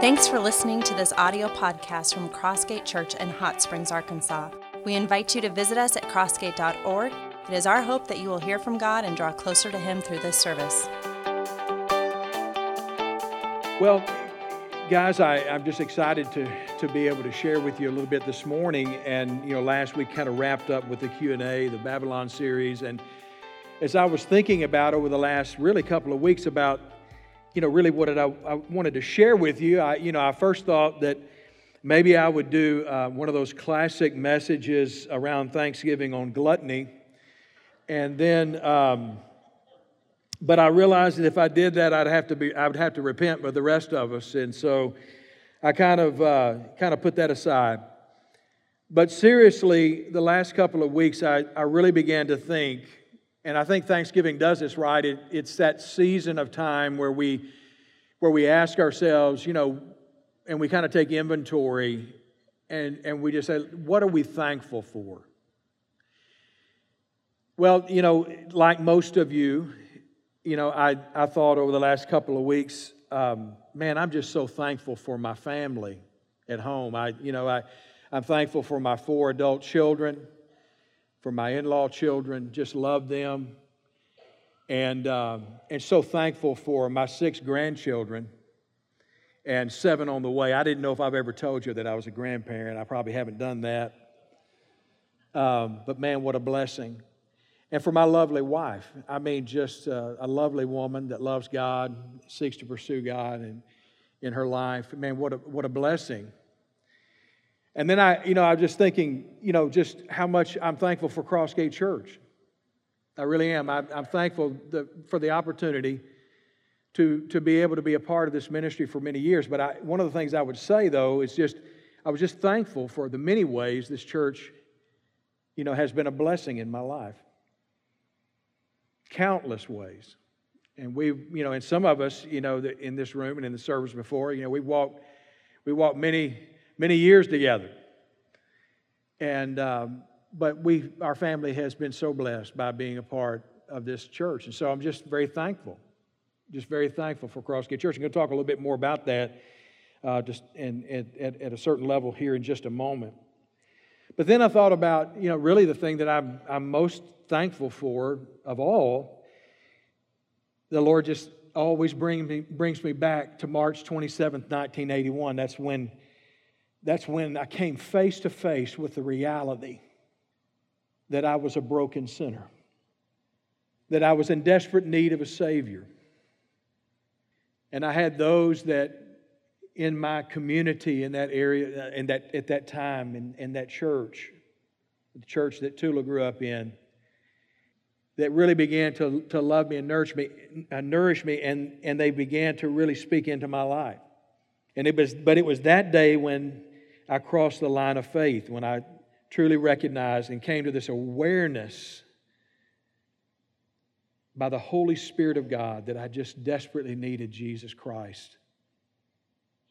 Thanks for listening to this audio podcast from Crossgate Church in Hot Springs, Arkansas. We invite you to visit us at crossgate.org. It is our hope that you will hear from God and draw closer to Him through this service. Well, guys, I, I'm just excited to, to be able to share with you a little bit this morning. And you know, last week kind of wrapped up with the Q and A, the Babylon series, and as I was thinking about over the last really couple of weeks about you know really what I, I wanted to share with you, I you know I first thought that maybe I would do uh, one of those classic messages around Thanksgiving on gluttony, and then. Um, but I realized that if I did that, I'd have to be, I would have to repent with the rest of us, and so I kind of, uh, kind of put that aside. But seriously, the last couple of weeks, I, I really began to think, and I think Thanksgiving does this right. It, it's that season of time where we, where we ask ourselves, you know, and we kind of take inventory, and, and we just say, what are we thankful for? Well, you know, like most of you, you know, I, I thought over the last couple of weeks, um, man, I'm just so thankful for my family at home. I, you know, I, I'm thankful for my four adult children, for my in-law children. Just love them, and um, and so thankful for my six grandchildren, and seven on the way. I didn't know if I've ever told you that I was a grandparent. I probably haven't done that. Um, but man, what a blessing. And for my lovely wife, I mean, just a, a lovely woman that loves God, seeks to pursue God and in her life. Man, what a, what a blessing. And then I, you know, I was just thinking, you know, just how much I'm thankful for Crossgate Church. I really am. I, am thankful the, for the opportunity to, to be able to be a part of this ministry for many years. But I, one of the things I would say, though, is just I was just thankful for the many ways this church, you know, has been a blessing in my life countless ways. And we, you know, and some of us, you know, in this room and in the service before, you know, we walked, we walked many, many years together. And, um, but we, our family has been so blessed by being a part of this church. And so I'm just very thankful, just very thankful for Crossgate Church. I'm going to talk a little bit more about that uh, just in, at, at a certain level here in just a moment. But then I thought about, you know, really the thing that I'm, I'm most thankful for of all, the Lord just always bring me, brings me back to March 27th, 1981. That's when, that's when I came face to face with the reality that I was a broken sinner, that I was in desperate need of a Savior. And I had those that in my community in that area, in that, at that time, in, in that church, the church that Tula grew up in, that really began to, to love me and nourish me, uh, nourish me and, and they began to really speak into my life. And it was, but it was that day when I crossed the line of faith, when I truly recognized and came to this awareness by the Holy Spirit of God that I just desperately needed Jesus Christ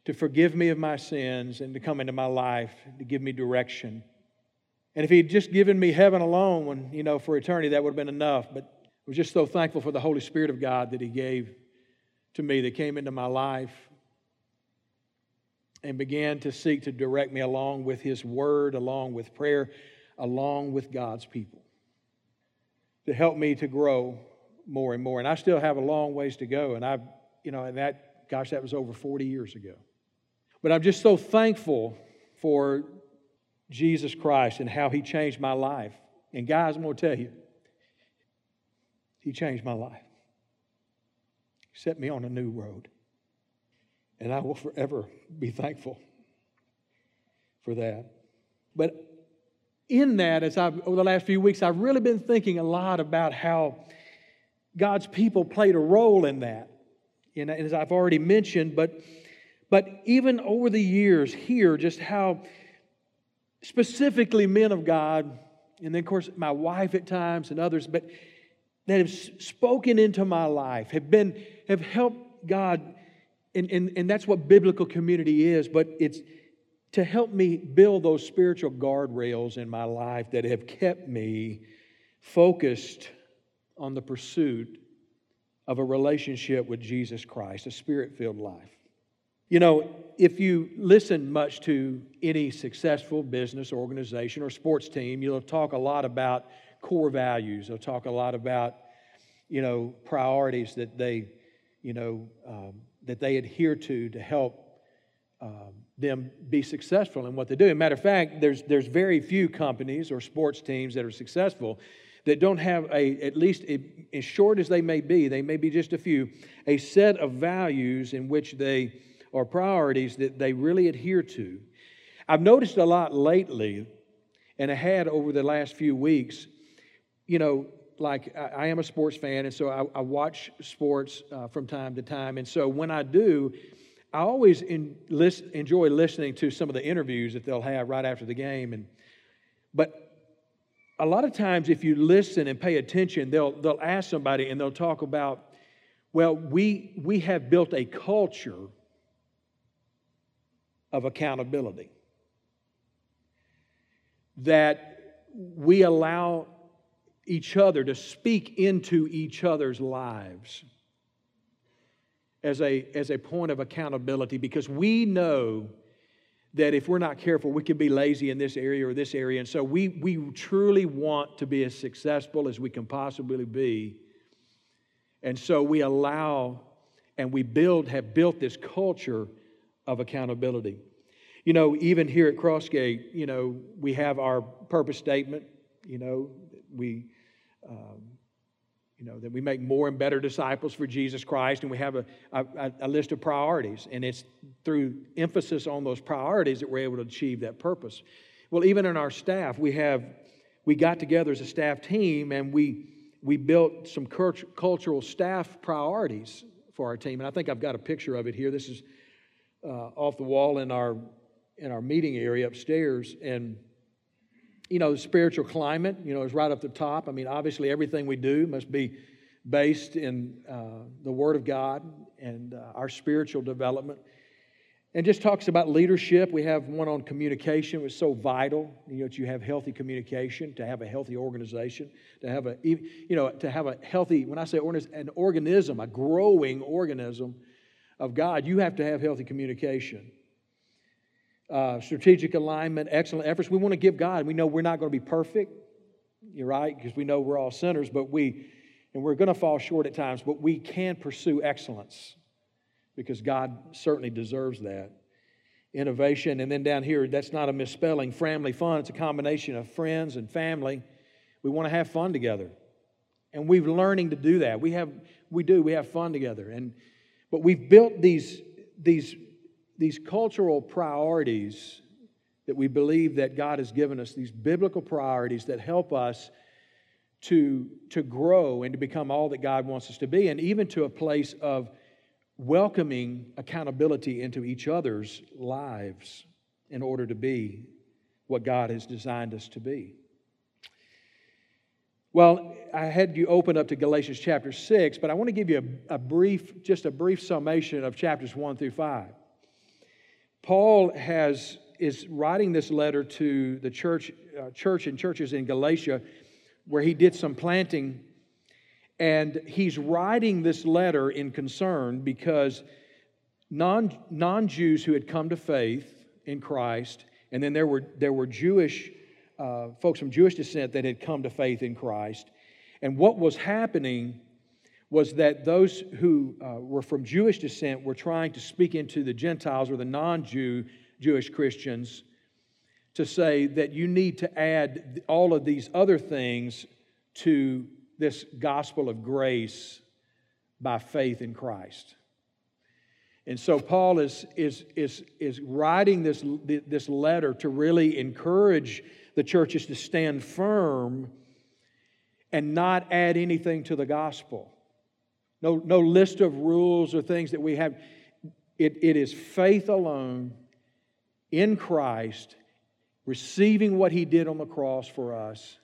to forgive me of my sins and to come into my life to give me direction. And if he'd just given me heaven alone when, you know, for eternity, that would have been enough. But I was just so thankful for the Holy Spirit of God that he gave to me, that came into my life and began to seek to direct me along with his word, along with prayer, along with God's people to help me to grow more and more. And I still have a long ways to go. And I've, you know, and that, gosh, that was over 40 years ago. But I'm just so thankful for Jesus Christ and how He changed my life. And guys, I'm going to tell you, He changed my life. He set me on a new road. And I will forever be thankful for that. But in that, as I've over the last few weeks, I've really been thinking a lot about how God's people played a role in that. And as I've already mentioned, but but even over the years, here, just how specifically men of God, and then, of course, my wife at times and others, but that have spoken into my life, have been, have helped God, and, and, and that's what biblical community is, but it's to help me build those spiritual guardrails in my life that have kept me focused on the pursuit of a relationship with Jesus Christ, a spirit filled life. You know, if you listen much to any successful business organization or sports team, you'll talk a lot about core values. They'll talk a lot about, you know, priorities that they, you know, um, that they adhere to to help um, them be successful in what they do. As a matter of fact, there's, there's very few companies or sports teams that are successful that don't have a, at least a, as short as they may be, they may be just a few, a set of values in which they, or priorities that they really adhere to. I've noticed a lot lately, and I had over the last few weeks, you know, like I, am a sports fan, and so I, I watch sports uh, from time to time. And so when I do, I always in, list, enjoy listening to some of the interviews that they'll have right after the game. And, but a lot of times, if you listen and pay attention, they'll, they'll ask somebody and they'll talk about, well, we, we have built a culture of accountability that we allow each other to speak into each other's lives as a, as a point of accountability because we know that if we're not careful, we can be lazy in this area or this area. And so we, we truly want to be as successful as we can possibly be. And so we allow and we build, have built this culture of accountability. You know, even here at Crossgate, you know, we have our purpose statement. You know, we um, you know, that we make more and better disciples for Jesus Christ, and we have a, a, a, list of priorities. And it's through emphasis on those priorities that we're able to achieve that purpose. Well, even in our staff, we have we got together as a staff team and we we built some cultural staff priorities for our team. And I think I've got a picture of it here. This is uh, off the wall in our in our meeting area upstairs, and you know, the spiritual climate, you know, is right up the top. I mean, obviously, everything we do must be based in uh, the Word of God and uh, our spiritual development. And just talks about leadership. We have one on communication, which is so vital. You know, that you have healthy communication, to have a healthy organization, to have a, you know, to have a healthy, when I say an organism, a growing organism of God, you have to have healthy communication uh, strategic alignment, excellent efforts. We want to give God. We know we're not going to be perfect. You're right, because we know we're all sinners, but we, and we're going to fall short at times, but we can pursue excellence because God certainly deserves that. Innovation, and then down here, that's not a misspelling. Family fun, it's a combination of friends and family. We want to have fun together. And we're learning to do that. We have, we do, we have fun together. And but we've built these, these these cultural priorities that we believe that God has given us, these biblical priorities that help us to, to grow and to become all that God wants us to be, and even to a place of welcoming accountability into each other's lives in order to be what God has designed us to be. Well, I had you open up to Galatians chapter 6, but I want to give you a, a brief, just a brief summation of chapters 1 through 5. Paul has, is writing this letter to the church, uh, church and churches in Galatia where he did some planting. And he's writing this letter in concern because non, non-Jews who had come to faith in Christ, and then there were, there were Jewish uh, folks from Jewish descent that had come to faith in Christ. And what was happening was that those who uh, were from Jewish descent were trying to speak into the Gentiles or the non Jew Jewish Christians to say that you need to add all of these other things to this gospel of grace by faith in Christ. And so Paul is, is, is, is writing this, this letter to really encourage the churches to stand firm and not add anything to the gospel no, no list of rules or things that we have. It, it is faith alone in Christ, receiving what He did on the cross for us,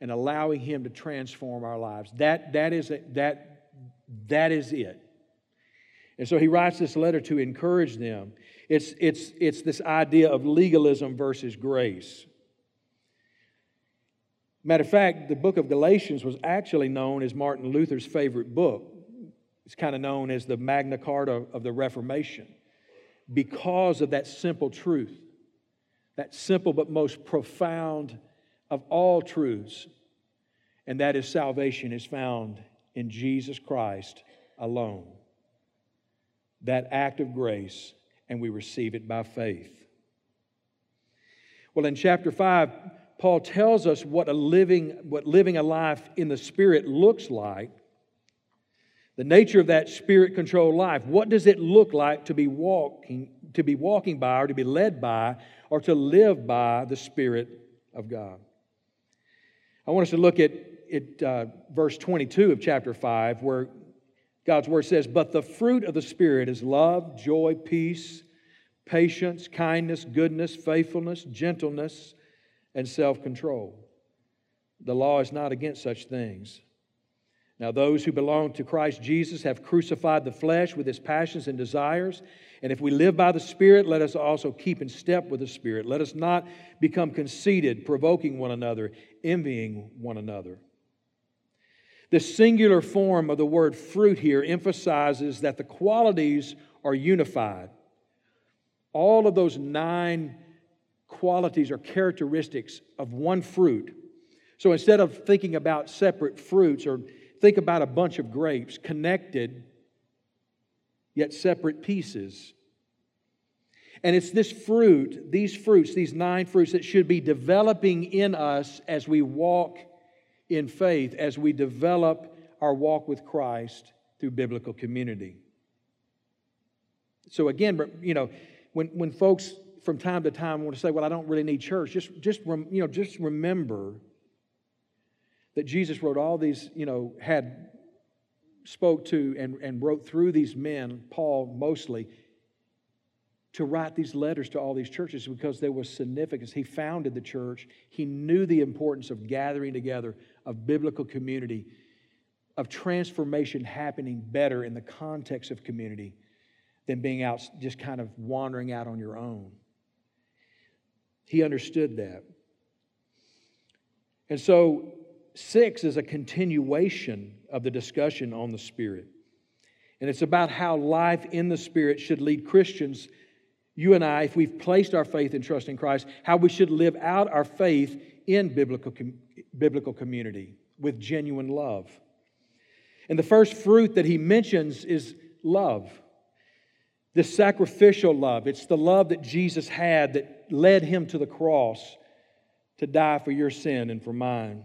and allowing Him to transform our lives. That, that, is, that, that is it. And so he writes this letter to encourage them. It's, it's, it's this idea of legalism versus grace. Matter of fact, the book of Galatians was actually known as Martin Luther's favorite book. It's kind of known as the Magna Carta of the Reformation because of that simple truth, that simple but most profound of all truths, and that is salvation is found in Jesus Christ alone. That act of grace, and we receive it by faith. Well, in chapter 5, Paul tells us what a living, what living a life in the Spirit looks like. The nature of that spirit controlled life. What does it look like to be walking, to be walking by or to be led by or to live by the Spirit of God? I want us to look at, at uh, verse 22 of chapter 5, where God's word says, But the fruit of the Spirit is love, joy, peace, patience, kindness, goodness, faithfulness, gentleness and self control. The law is not against such things. Now, those who belong to Christ Jesus have crucified the flesh with its passions and desires. And if we live by the Spirit, let us also keep in step with the Spirit. Let us not become conceited, provoking one another, envying one another. The singular form of the word fruit here emphasizes that the qualities are unified. All of those nine qualities or characteristics of one fruit. So instead of thinking about separate fruits or think about a bunch of grapes connected yet separate pieces. And it's this fruit, these fruits, these nine fruits that should be developing in us as we walk in faith, as we develop our walk with Christ through biblical community. So, again, you know, when, when folks from time to time want to say, well, I don't really need church, just, just, you know, just remember that Jesus wrote all these, you know, had spoke to and, and wrote through these men, Paul mostly, to write these letters to all these churches because there was significance. He founded the church. He knew the importance of gathering together, of biblical community, of transformation happening better in the context of community than being out just kind of wandering out on your own. He understood that. And so, six is a continuation of the discussion on the Spirit. And it's about how life in the Spirit should lead Christians, you and I, if we've placed our faith and trust in Christ, how we should live out our faith in biblical, biblical community with genuine love. And the first fruit that he mentions is love. This sacrificial love. It's the love that Jesus had that led him to the cross to die for your sin and for mine.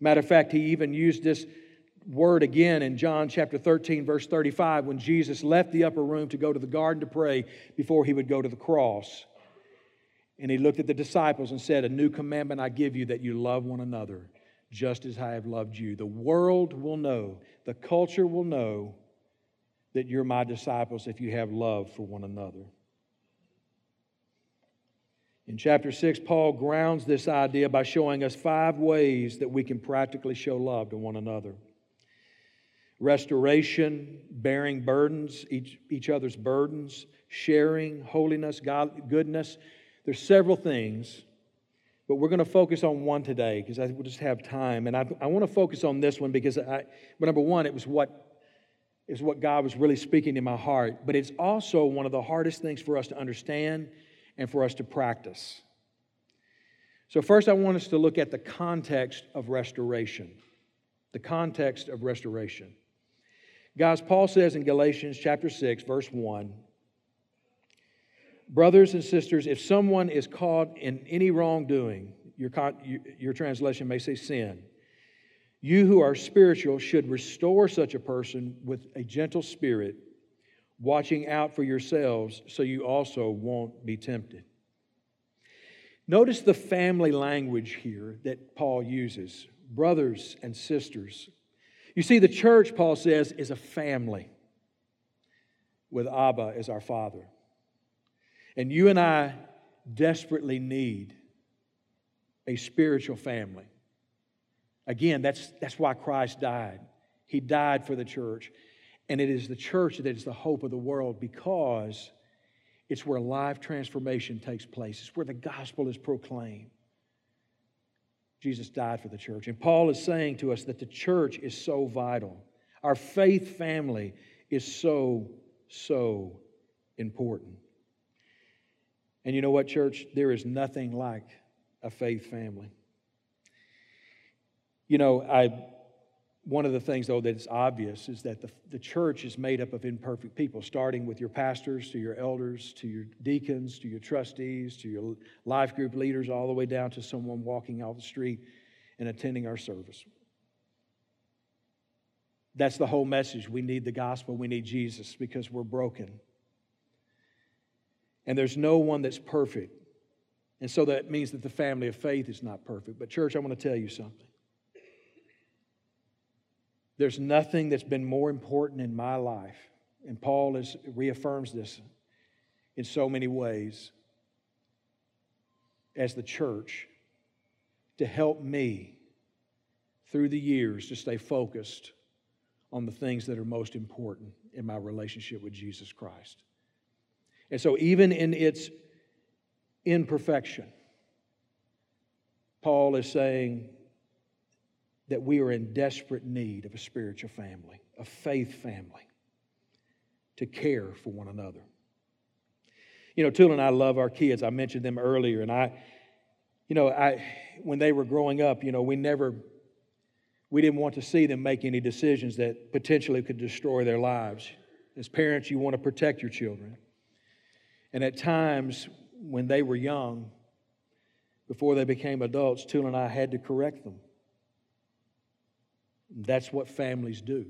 Matter of fact, he even used this word again in John chapter 13, verse 35, when Jesus left the upper room to go to the garden to pray before he would go to the cross. And he looked at the disciples and said, A new commandment I give you that you love one another, just as I have loved you. The world will know, the culture will know that you're my disciples if you have love for one another. In chapter 6, Paul grounds this idea by showing us five ways that we can practically show love to one another restoration, bearing burdens, each, each other's burdens, sharing, holiness, God, goodness. There's several things, but we're going to focus on one today because I will just have time. And I, I want to focus on this one because, I, number one, it was what is what God was really speaking in my heart, but it's also one of the hardest things for us to understand and for us to practice. So, first, I want us to look at the context of restoration. The context of restoration. Guys, Paul says in Galatians chapter 6, verse 1 Brothers and sisters, if someone is caught in any wrongdoing, your, your translation may say sin, you who are spiritual should restore such a person with a gentle spirit watching out for yourselves so you also won't be tempted. Notice the family language here that Paul uses brothers and sisters. You see, the church, Paul says, is a family with Abba as our father. And you and I desperately need a spiritual family. Again, that's, that's why Christ died. He died for the church. And it is the church that is the hope of the world because it's where life transformation takes place, it's where the gospel is proclaimed. Jesus died for the church. And Paul is saying to us that the church is so vital. Our faith family is so, so important. And you know what, church? There is nothing like a faith family. You know, I one of the things, though, that's obvious is that the, the church is made up of imperfect people, starting with your pastors, to your elders, to your deacons, to your trustees, to your life group leaders, all the way down to someone walking off the street and attending our service. That's the whole message. We need the gospel, we need Jesus because we're broken. And there's no one that's perfect. And so that means that the family of faith is not perfect. But, church, I want to tell you something. There's nothing that's been more important in my life, and Paul is, reaffirms this in so many ways, as the church to help me through the years to stay focused on the things that are most important in my relationship with Jesus Christ. And so, even in its imperfection, Paul is saying that we are in desperate need of a spiritual family, a faith family, to care for one another. You know, Tula and I love our kids. I mentioned them earlier, and I, you know, I when they were growing up, you know, we never we didn't want to see them make any decisions that potentially could destroy their lives. As parents, you want to protect your children. And at times when they were young, before they became adults, Tula and I had to correct them. That's what families do.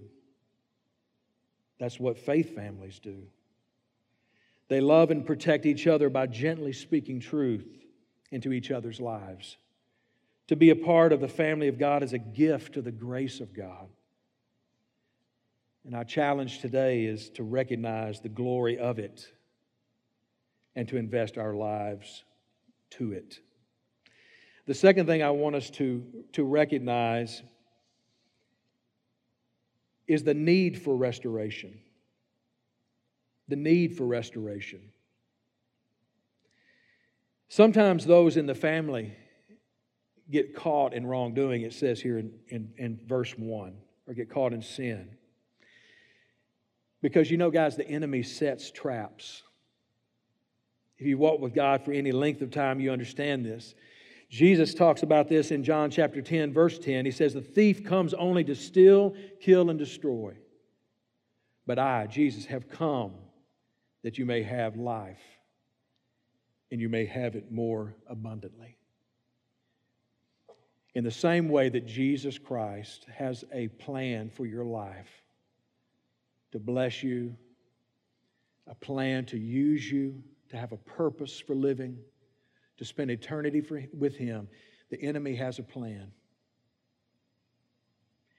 That's what faith families do. They love and protect each other by gently speaking truth into each other's lives. To be a part of the family of God is a gift to the grace of God. And our challenge today is to recognize the glory of it and to invest our lives to it. The second thing I want us to, to recognize is the need for restoration. The need for restoration. Sometimes those in the family get caught in wrongdoing, it says here in, in, in, verse 1, or get caught in sin. Because you know, guys, the enemy sets traps. If you walk with God for any length of time, you understand this. Jesus talks about this in John chapter 10, verse 10. He says, The thief comes only to steal, kill, and destroy. But I, Jesus, have come that you may have life and you may have it more abundantly. In the same way that Jesus Christ has a plan for your life to bless you, a plan to use you, to have a purpose for living to spend eternity for, with Him, the enemy has a plan.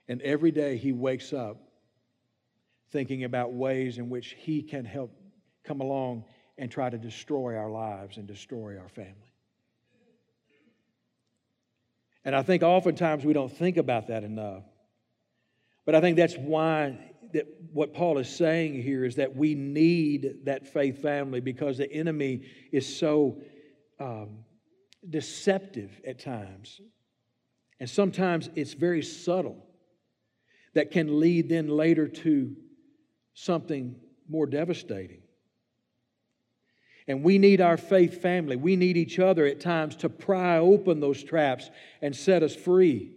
And every day he wakes up thinking about ways in which he can help come along and try to destroy our lives and destroy our family. And I think oftentimes we don't think about that enough. But I think that's why that what Paul is saying here is that we need that faith family because the enemy is so um, deceptive at times. And sometimes it's very subtle that can lead then later to something more devastating. And we need our faith family. We need each other at times to pry open those traps and set us free.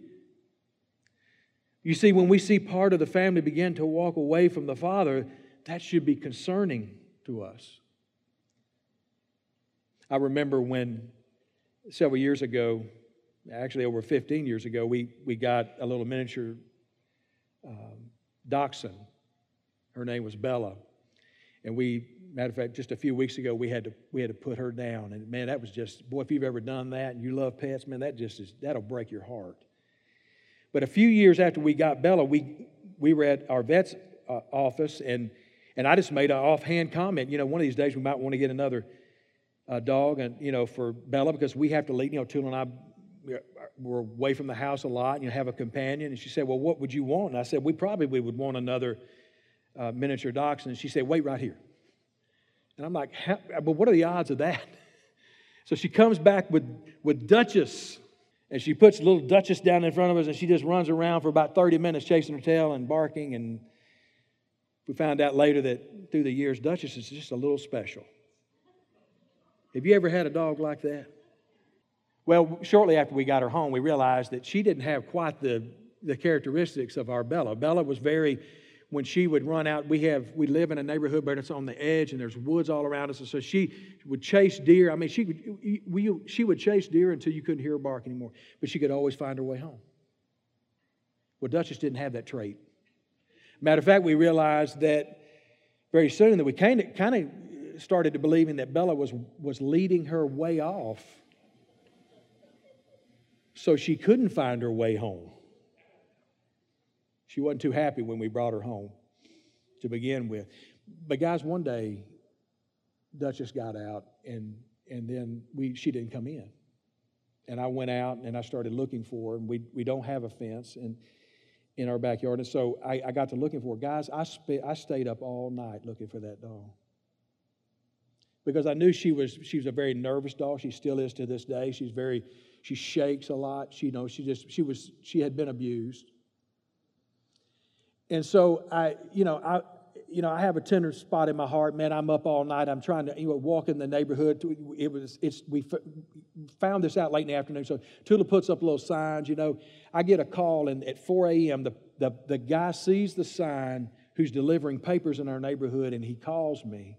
You see, when we see part of the family begin to walk away from the Father, that should be concerning to us. I remember when several years ago, actually over 15 years ago, we, we got a little miniature um, dachshund. Her name was Bella. And we, matter of fact, just a few weeks ago, we had to, we had to put her down. And man, that was just, boy, if you've ever done that and you love pets, man, that just is, that'll break your heart. But a few years after we got Bella, we, we were at our vet's uh, office and, and I just made an offhand comment. You know, one of these days we might want to get another uh, dog, and you know, for Bella because we have to leave. You know, Tula and I we're away from the house a lot. And you know, have a companion. And she said, "Well, what would you want?" And I said, "We probably would want another uh, miniature dachshund." And she said, "Wait right here." And I'm like, "But what are the odds of that?" So she comes back with with Duchess. And she puts little Duchess down in front of us, and she just runs around for about 30 minutes chasing her tail and barking. And we found out later that through the years, Duchess is just a little special. Have you ever had a dog like that? Well, shortly after we got her home, we realized that she didn't have quite the, the characteristics of our Bella. Bella was very, when she would run out, we have we live in a neighborhood, but it's on the edge, and there's woods all around us. And so she would chase deer. I mean, she would we, she would chase deer until you couldn't hear her bark anymore, but she could always find her way home. Well, Duchess didn't have that trait. Matter of fact, we realized that very soon that we kind of, kind of started to believing that Bella was, was leading her way off so she couldn't find her way home. She wasn't too happy when we brought her home to begin with. But guys, one day Duchess got out and and then we she didn't come in. And I went out and I started looking for her, and we we don't have a fence and in our backyard. And so I, I got to looking for her. Guys, I, I stayed up all night looking for that dog. Because I knew she was she was a very nervous doll. She still is to this day. She's very she shakes a lot. She you know she just she was she had been abused. And so I, you know, I you know, I have a tender spot in my heart. Man, I'm up all night. I'm trying to you know, walk in the neighborhood. It was it's we found this out late in the afternoon. So Tula puts up little signs. You know, I get a call, and at 4 a.m. the the the guy sees the sign who's delivering papers in our neighborhood, and he calls me.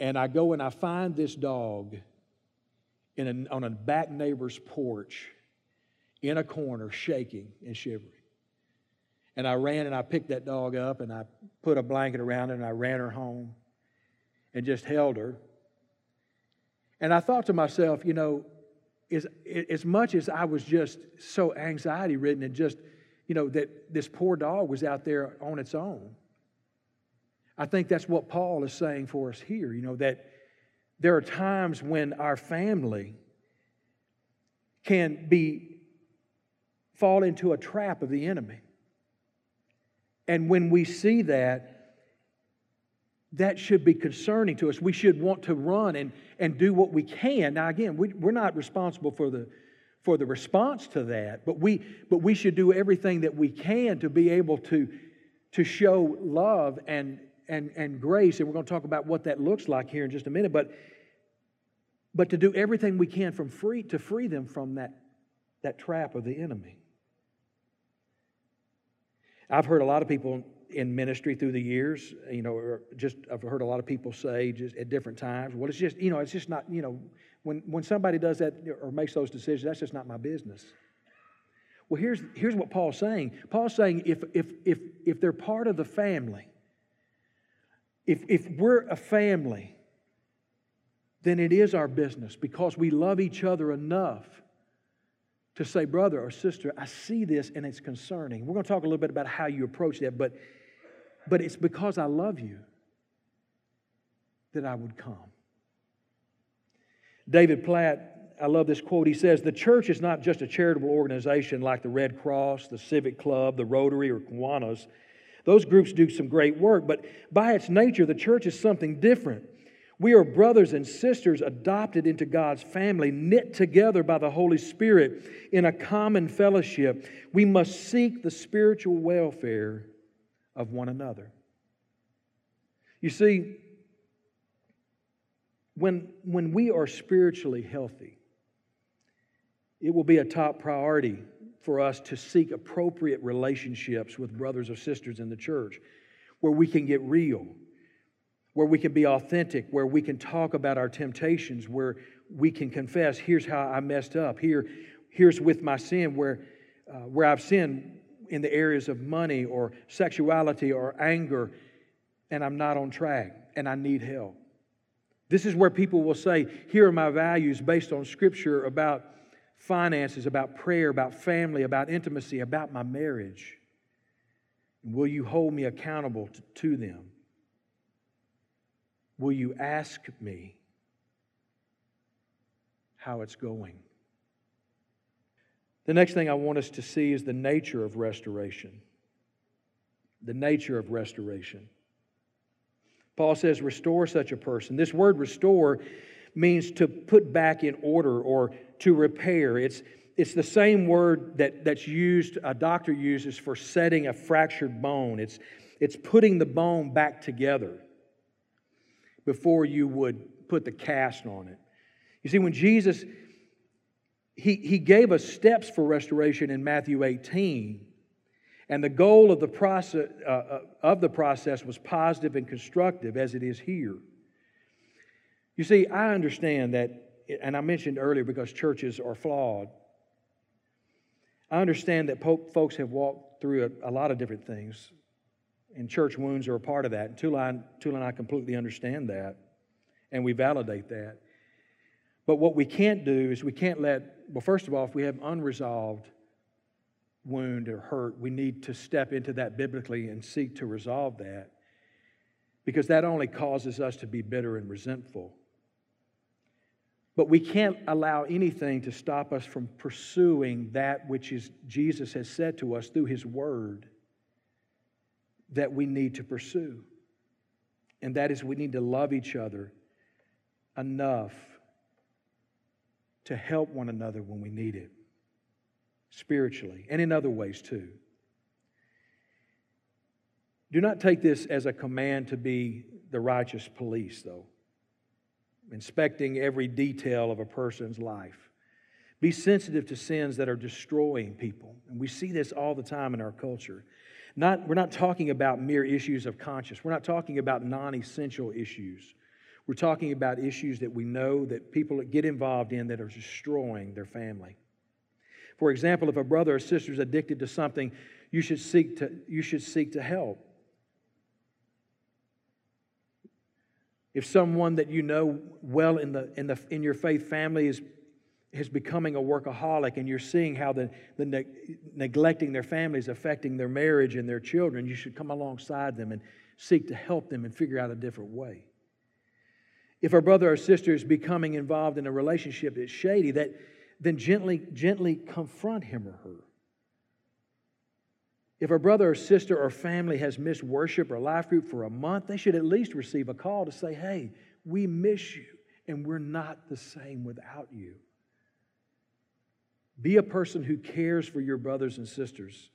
And I go and I find this dog in a, on a back neighbor's porch in a corner, shaking and shivering. And I ran and I picked that dog up and I put a blanket around her and I ran her home and just held her. And I thought to myself, you know, as, as much as I was just so anxiety ridden and just, you know, that this poor dog was out there on its own, I think that's what Paul is saying for us here, you know, that there are times when our family can be fall into a trap of the enemy. And when we see that, that should be concerning to us. We should want to run and, and do what we can. Now, again, we, we're not responsible for the, for the response to that, but we, but we should do everything that we can to be able to, to show love and, and, and grace. And we're going to talk about what that looks like here in just a minute. But, but to do everything we can from free, to free them from that, that trap of the enemy. I've heard a lot of people in ministry through the years, you know, just I've heard a lot of people say just at different times, well, it's just, you know, it's just not, you know, when, when somebody does that or makes those decisions, that's just not my business. Well, here's, here's what Paul's saying. Paul's saying if, if, if, if they're part of the family, if, if we're a family, then it is our business because we love each other enough to say, brother or sister, I see this and it's concerning. We're going to talk a little bit about how you approach that, but, but it's because I love you that I would come. David Platt, I love this quote. He says, The church is not just a charitable organization like the Red Cross, the Civic Club, the Rotary, or Kiwanis. Those groups do some great work, but by its nature, the church is something different. We are brothers and sisters adopted into God's family, knit together by the Holy Spirit in a common fellowship. We must seek the spiritual welfare of one another. You see, when, when we are spiritually healthy, it will be a top priority for us to seek appropriate relationships with brothers or sisters in the church where we can get real where we can be authentic, where we can talk about our temptations, where we can confess, here's how I messed up. Here, here's with my sin where, uh, where I've sinned in the areas of money or sexuality or anger, and I'm not on track and I need help. This is where people will say, Here are my values based on scripture about finances, about prayer, about family, about intimacy, about my marriage. will you hold me accountable to, to them? Will you ask me how it's going? The next thing I want us to see is the nature of restoration. The nature of restoration. Paul says, restore such a person. This word restore means to put back in order or to repair. It's, it's the same word that, that's used, a doctor uses for setting a fractured bone. It's, it's putting the bone back together before you would put the cast on it. You see, when Jesus, he, he gave us steps for restoration in Matthew 18, and the goal of the, process, uh, uh, of the process was positive and constructive as it is here. You see, I understand that, and I mentioned earlier because churches are flawed. I understand that folks have walked through a, a lot of different things, and church wounds are a part of that. And Tula, Tula and I completely understand that, and we validate that. But what we can't do is we can't let, well, first of all, if we have unresolved wound or hurt, we need to step into that biblically and seek to resolve that because that only causes us to be bitter and resentful. But we can't allow anything to stop us from pursuing that which is Jesus has said to us through his word that we need to pursue. And that is we need to love each other enough to help one another when we need it, spiritually and in other ways too. Do not take this as a command to be the righteous police, though, inspecting every detail of a person's life. Be sensitive to sins that are destroying people. And we see this all the time in our culture. Not, we're not talking about mere issues of conscience. We're not talking about non essential issues. We're talking about issues that we know that people get involved in that are destroying their family. For example, if a brother or sister is addicted to something, you should seek to, you should seek to help. If someone that you know well in, the, in, the, in your faith family is, is becoming a workaholic and you're seeing how the, the ne- neglecting their family is affecting their marriage and their children, you should come alongside them and seek to help them and figure out a different way. If a brother or sister is becoming involved in a relationship that's shady, that, then gently, gently confront him or her. If a brother or sister or family has missed worship or life group for a month, they should at least receive a call to say, hey, we miss you and we're not the same without you. Be a person who cares for your brothers and sisters.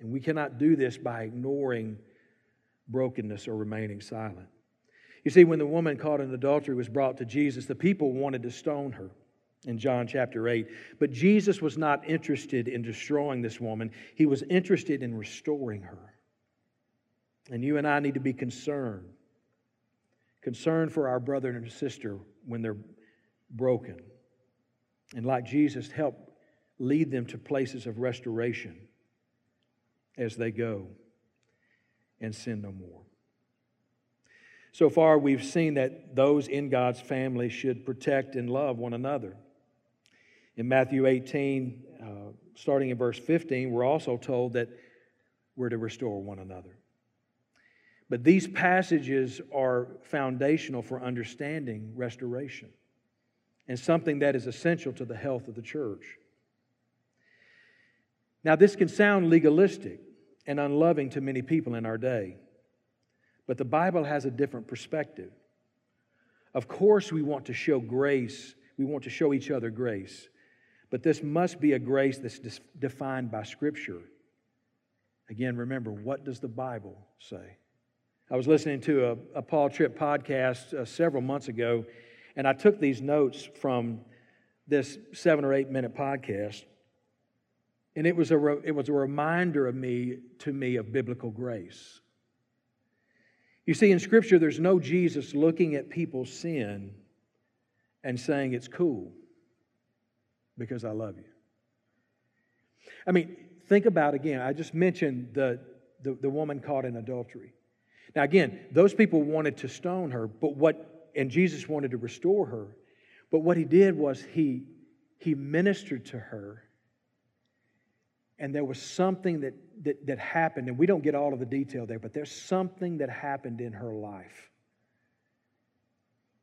And we cannot do this by ignoring brokenness or remaining silent. You see, when the woman caught in adultery was brought to Jesus, the people wanted to stone her in John chapter 8. But Jesus was not interested in destroying this woman, he was interested in restoring her. And you and I need to be concerned. Concerned for our brother and sister when they're broken. And like Jesus, help lead them to places of restoration as they go and sin no more. So far, we've seen that those in God's family should protect and love one another. In Matthew 18, uh, starting in verse 15, we're also told that we're to restore one another. But these passages are foundational for understanding restoration and something that is essential to the health of the church. Now, this can sound legalistic and unloving to many people in our day. But the Bible has a different perspective. Of course, we want to show grace, we want to show each other grace, but this must be a grace that's defined by Scripture. Again, remember, what does the Bible say? I was listening to a, a Paul Tripp podcast uh, several months ago, and I took these notes from this seven or eight minute podcast. And it was a, re- it was a reminder of me, to me, of biblical grace. You see, in Scripture, there's no Jesus looking at people's sin and saying it's cool because I love you. I mean, think about again, I just mentioned the, the, the woman caught in adultery. Now, again, those people wanted to stone her, but what, and Jesus wanted to restore her. But what he did was he, he ministered to her and there was something that, that, that happened, and we don't get all of the detail there, but there's something that happened in her life.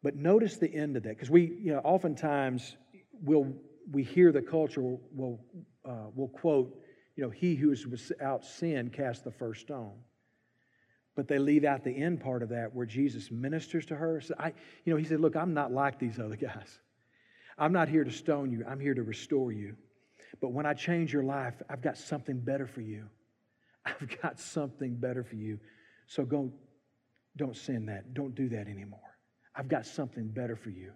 But notice the end of that, because we, you know, oftentimes we'll, we hear the culture will, will, uh, will quote, you know, he who is without sin cast the first stone. But they leave out the end part of that where Jesus ministers to her. So I, you know, he said, Look, I'm not like these other guys. I'm not here to stone you, I'm here to restore you. But when I change your life, I've got something better for you. I've got something better for you. So go, don't sin that. Don't do that anymore. I've got something better for you.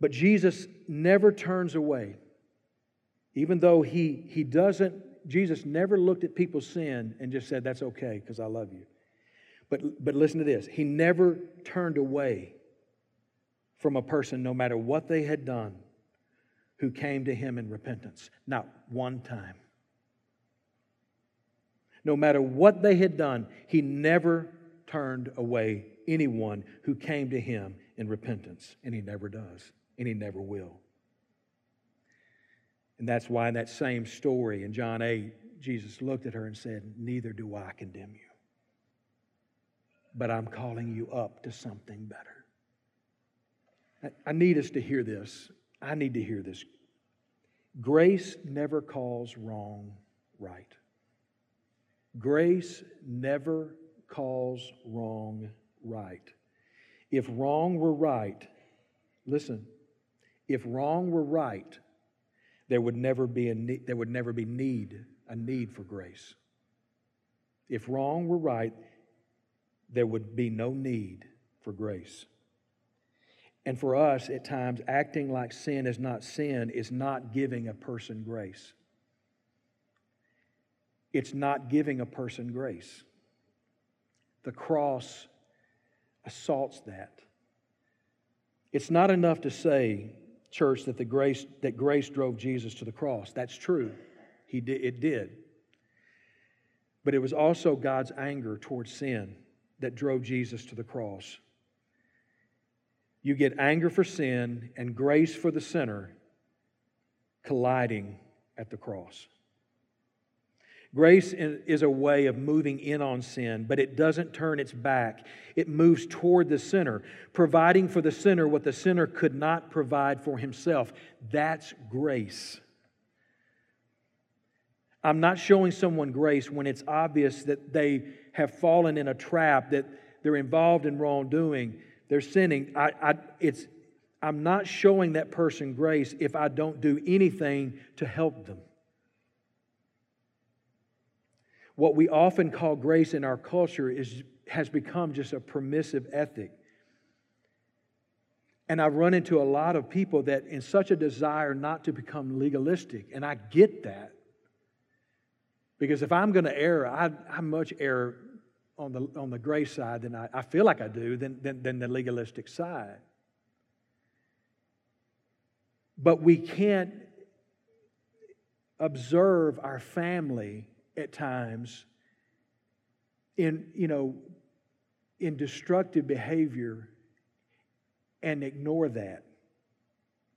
But Jesus never turns away. Even though he, he doesn't, Jesus never looked at people's sin and just said, That's okay because I love you. But, but listen to this He never turned away from a person, no matter what they had done, who came to Him in repentance. Not one time. No matter what they had done, He never turned away anyone who came to Him in repentance. And He never does, and He never will. And that's why in that same story in John 8, Jesus looked at her and said, Neither do I condemn you but I'm calling you up to something better. I need us to hear this. I need to hear this. Grace never calls wrong right. Grace never calls wrong right. If wrong were right, listen, if wrong were right, there would never be a need, there would never be need, a need for grace. If wrong were right, there would be no need for grace. And for us, at times, acting like sin is not sin is not giving a person grace. It's not giving a person grace. The cross assaults that. It's not enough to say, church, that the grace that grace drove Jesus to the cross. That's true. He did, it did. But it was also God's anger towards sin that drove Jesus to the cross. You get anger for sin and grace for the sinner colliding at the cross. Grace is a way of moving in on sin, but it doesn't turn its back. It moves toward the sinner, providing for the sinner what the sinner could not provide for himself. That's grace. I'm not showing someone grace when it's obvious that they have fallen in a trap, that they're involved in wrongdoing, they're sinning. I, I, it's, I'm not showing that person grace if I don't do anything to help them. What we often call grace in our culture is, has become just a permissive ethic. And I've run into a lot of people that, in such a desire not to become legalistic, and I get that. Because if I'm going to err, I, I much err on the, on the grace side than I, I feel like I do than, than, than the legalistic side. But we can't observe our family at times in, you know, in destructive behavior and ignore that.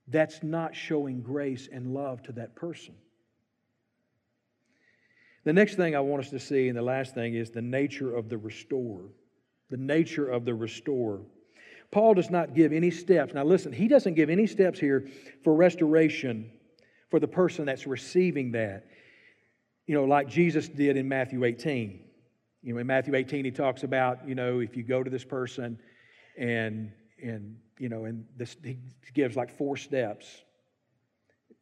That's not showing grace and love to that person. The next thing I want us to see, and the last thing, is the nature of the restorer. The nature of the restorer. Paul does not give any steps. Now, listen, he doesn't give any steps here for restoration for the person that's receiving that. You know, like Jesus did in Matthew 18. You know, in Matthew 18, he talks about, you know, if you go to this person and, and you know, and this, he gives like four steps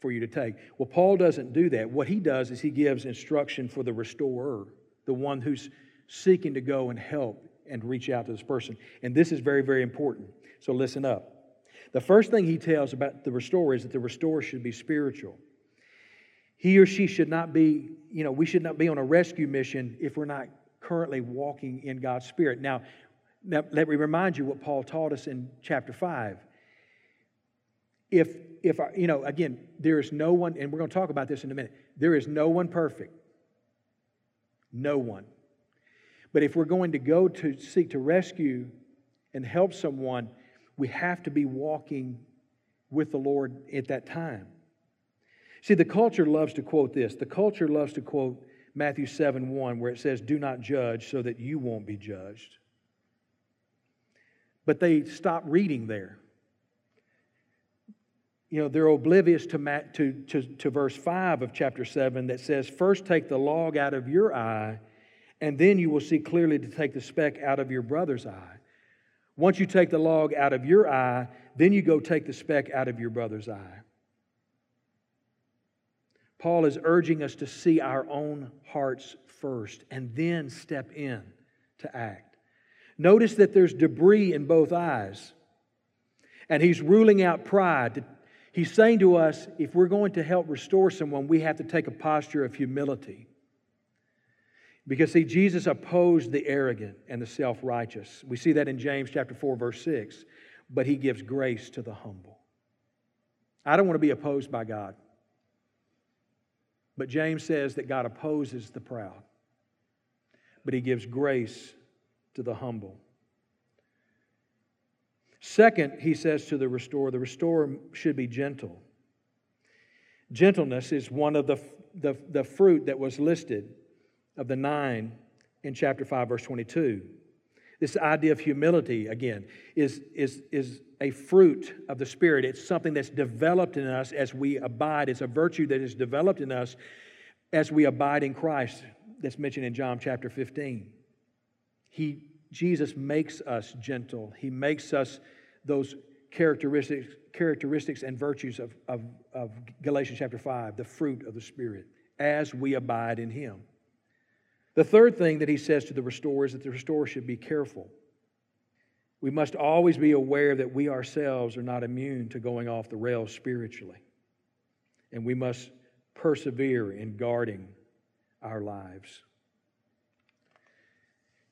for you to take. Well, Paul doesn't do that. What he does is he gives instruction for the restorer, the one who's seeking to go and help and reach out to this person. And this is very, very important. So listen up. The first thing he tells about the restorer is that the restorer should be spiritual. He or she should not be, you know, we should not be on a rescue mission if we're not currently walking in God's Spirit. Now, now let me remind you what Paul taught us in chapter 5 if, if you know, again, there is no one, and we're going to talk about this in a minute, there is no one perfect. No one. But if we're going to go to seek to rescue and help someone, we have to be walking with the Lord at that time. See, the culture loves to quote this. The culture loves to quote Matthew 7 1, where it says, Do not judge so that you won't be judged. But they stop reading there you know, they're oblivious to, to, to, to verse 5 of chapter 7 that says, First take the log out of your eye, and then you will see clearly to take the speck out of your brother's eye. Once you take the log out of your eye, then you go take the speck out of your brother's eye. Paul is urging us to see our own hearts first and then step in to act. Notice that there's debris in both eyes. And he's ruling out pride. He's saying to us if we're going to help restore someone, we have to take a posture of humility. Because, see, Jesus opposed the arrogant and the self righteous. We see that in James chapter 4, verse 6. But he gives grace to the humble. I don't want to be opposed by God. But James says that God opposes the proud, but he gives grace to the humble. Second, he says to the restorer, the restorer should be gentle. Gentleness is one of the, the, the fruit that was listed of the nine in chapter 5, verse 22. This idea of humility, again, is, is, is a fruit of the Spirit. It's something that's developed in us as we abide. It's a virtue that is developed in us as we abide in Christ, that's mentioned in John chapter 15. He, Jesus makes us gentle, He makes us those characteristics, characteristics and virtues of, of, of Galatians chapter 5, the fruit of the Spirit, as we abide in Him. The third thing that he says to the restorer is that the restorer should be careful. We must always be aware that we ourselves are not immune to going off the rails spiritually. And we must persevere in guarding our lives.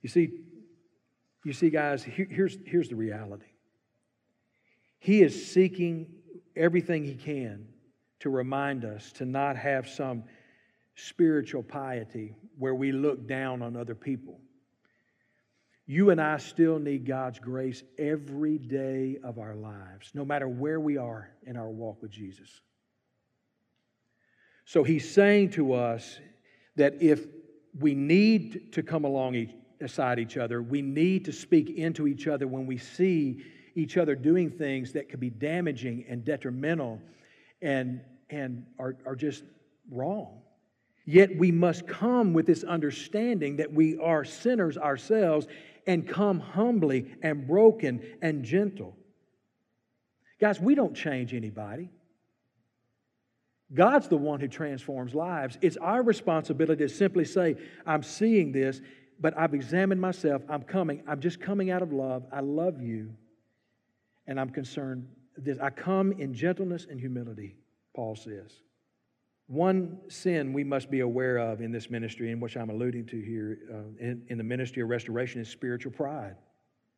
You see, you see, guys, here, here's, here's the reality. He is seeking everything he can to remind us to not have some spiritual piety where we look down on other people. You and I still need God's grace every day of our lives, no matter where we are in our walk with Jesus. So he's saying to us that if we need to come along each, aside each other, we need to speak into each other when we see each other doing things that could be damaging and detrimental and, and are, are just wrong. Yet we must come with this understanding that we are sinners ourselves and come humbly and broken and gentle. Guys, we don't change anybody. God's the one who transforms lives. It's our responsibility to simply say, I'm seeing this, but I've examined myself. I'm coming. I'm just coming out of love. I love you. And I'm concerned. This, I come in gentleness and humility, Paul says. One sin we must be aware of in this ministry, and which I'm alluding to here uh, in, in the ministry of restoration, is spiritual pride.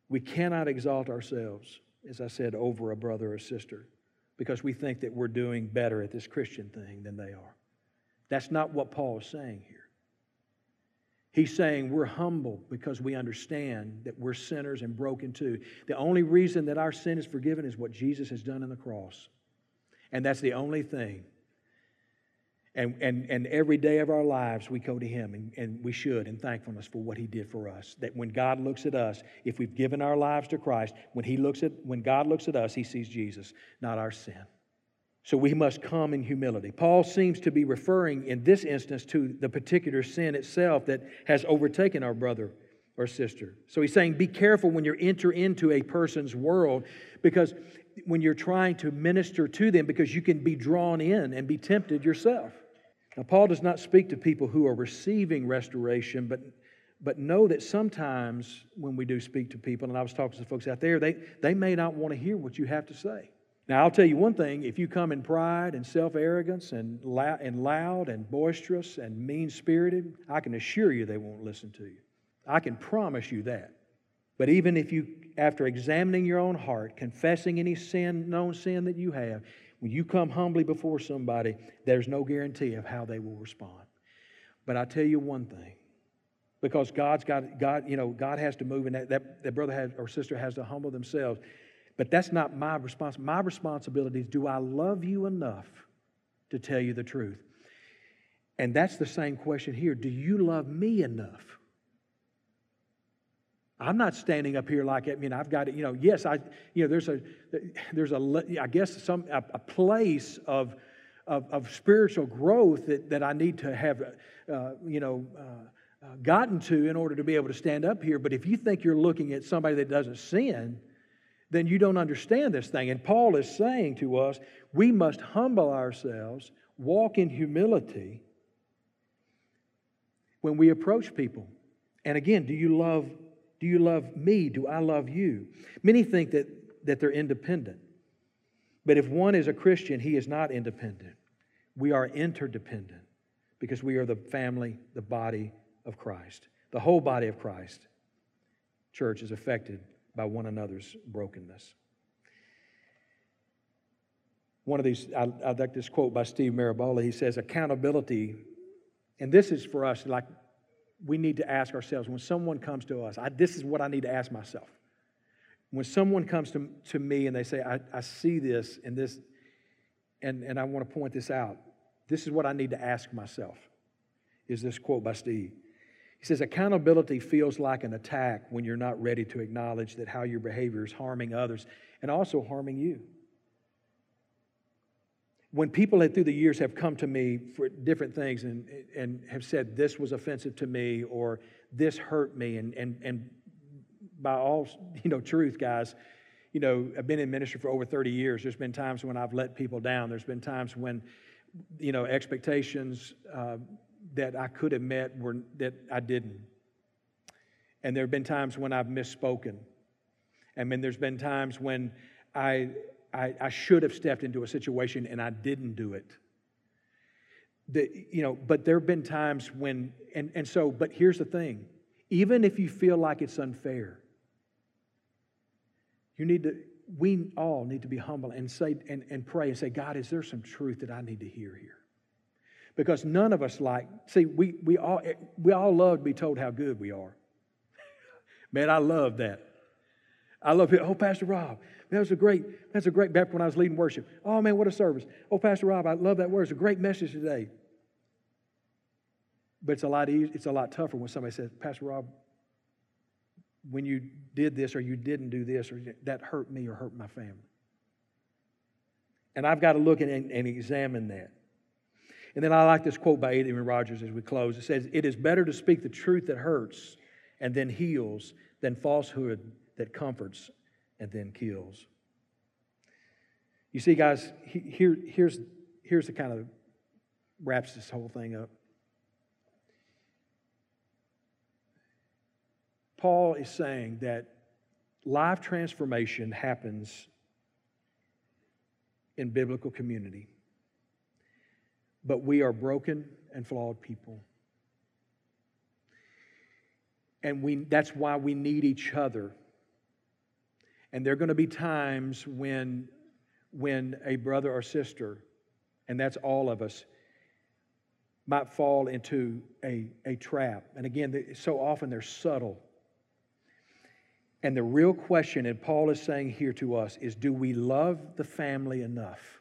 We cannot exalt ourselves, as I said, over a brother or sister because we think that we're doing better at this Christian thing than they are. That's not what Paul is saying here. He's saying we're humble because we understand that we're sinners and broken too. The only reason that our sin is forgiven is what Jesus has done on the cross. And that's the only thing and, and, and every day of our lives, we go to Him, and, and we should, in thankfulness for what He did for us. That when God looks at us, if we've given our lives to Christ, when, he looks at, when God looks at us, He sees Jesus, not our sin. So we must come in humility. Paul seems to be referring in this instance to the particular sin itself that has overtaken our brother or sister. So he's saying, be careful when you enter into a person's world because when you're trying to minister to them, because you can be drawn in and be tempted yourself. Now, Paul does not speak to people who are receiving restoration, but, but know that sometimes when we do speak to people, and I was talking to folks out there, they, they may not want to hear what you have to say. Now, I'll tell you one thing if you come in pride and self arrogance and, loud, and loud and boisterous and mean spirited, I can assure you they won't listen to you. I can promise you that. But even if you, after examining your own heart, confessing any sin, known sin that you have, when you come humbly before somebody, there's no guarantee of how they will respond. But I tell you one thing, because God's got God, you know, God has to move, and that, that, that brother has, or sister has to humble themselves. But that's not my response. My responsibility is do I love you enough to tell you the truth? And that's the same question here. Do you love me enough? I'm not standing up here like, I mean, I've got it, you know, yes, I, you know, there's a, there's a, I guess some, a, a place of, of, of, spiritual growth that, that I need to have, uh, you know, uh, uh, gotten to in order to be able to stand up here. But if you think you're looking at somebody that doesn't sin, then you don't understand this thing. And Paul is saying to us, we must humble ourselves, walk in humility when we approach people. And again, do you love Do you love me? Do I love you? Many think that, that they're independent. But if one is a Christian, he is not independent. We are interdependent because we are the family, the body of Christ. The whole body of Christ, church, is affected by one another's brokenness. One of these, I, I like this quote by Steve Maraboli. He says, Accountability, and this is for us, like we need to ask ourselves when someone comes to us, I, this is what I need to ask myself. When someone comes to, to me and they say, I, I see this and this, and, and I want to point this out, this is what I need to ask myself, is this quote by Steve. He says, Accountability feels like an attack when you're not ready to acknowledge that how your behavior is harming others and also harming you when people through the years have come to me for different things and, and have said this was offensive to me or this hurt me and, and, and by all you know truth guys you know i've been in ministry for over 30 years. There's been times when i've let people down. There's been times when you know expectations uh, that i could have met were that i didn't. And there have been times when i've misspoken. And then there's been times when i I, I should have stepped into a situation and I didn't do it. The, you know, but there have been times when, and, and so, but here's the thing even if you feel like it's unfair, you need to, we all need to be humble and say, and, and pray and say, God, is there some truth that I need to hear here? Because none of us like, see, we, we, all, we all love to be told how good we are. Man, I love that. I love it. Oh, Pastor Rob, that was a great, that's a great, back when I was leading worship. Oh man, what a service. Oh, Pastor Rob, I love that word. It's a great message today. But it's a lot easier, it's a lot tougher when somebody says, Pastor Rob, when you did this or you didn't do this or that hurt me or hurt my family. And I've got to look and, and examine that. And then I like this quote by Adrian Rogers as we close. It says, It is better to speak the truth that hurts and then heals than falsehood that comforts and then kills. You see, guys, here, here's, here's the kind of wraps this whole thing up. Paul is saying that life transformation happens in biblical community. But we are broken and flawed people. And we, that's why we need each other and there are going to be times when, when a brother or sister, and that's all of us, might fall into a, a trap. And again, so often they're subtle. And the real question, and Paul is saying here to us, is do we love the family enough?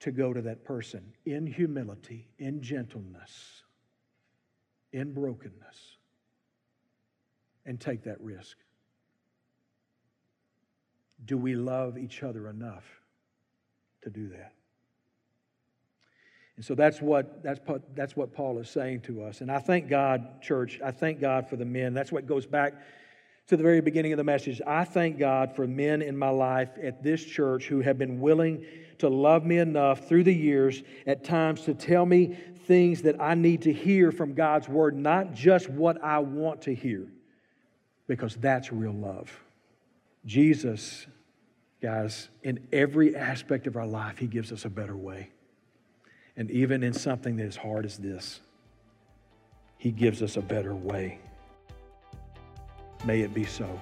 To go to that person in humility, in gentleness, in brokenness and take that risk? Do we love each other enough to do that? And so that's what, that's, that's what Paul is saying to us. And I thank God, church, I thank God for the men. That's what goes back to the very beginning of the message. I thank God for men in my life at this church who have been willing to love me enough through the years at times to tell me things that I need to hear from God's word, not just what I want to hear because that's real love. Jesus, guys, in every aspect of our life, He gives us a better way. And even in something that is hard as this, He gives us a better way. May it be so.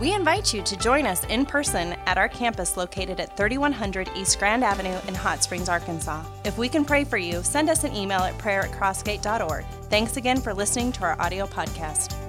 We invite you to join us in person at our campus located at 3100 East Grand Avenue in Hot Springs, Arkansas. If we can pray for you, send us an email at prayer at crossgate.org. Thanks again for listening to our audio podcast.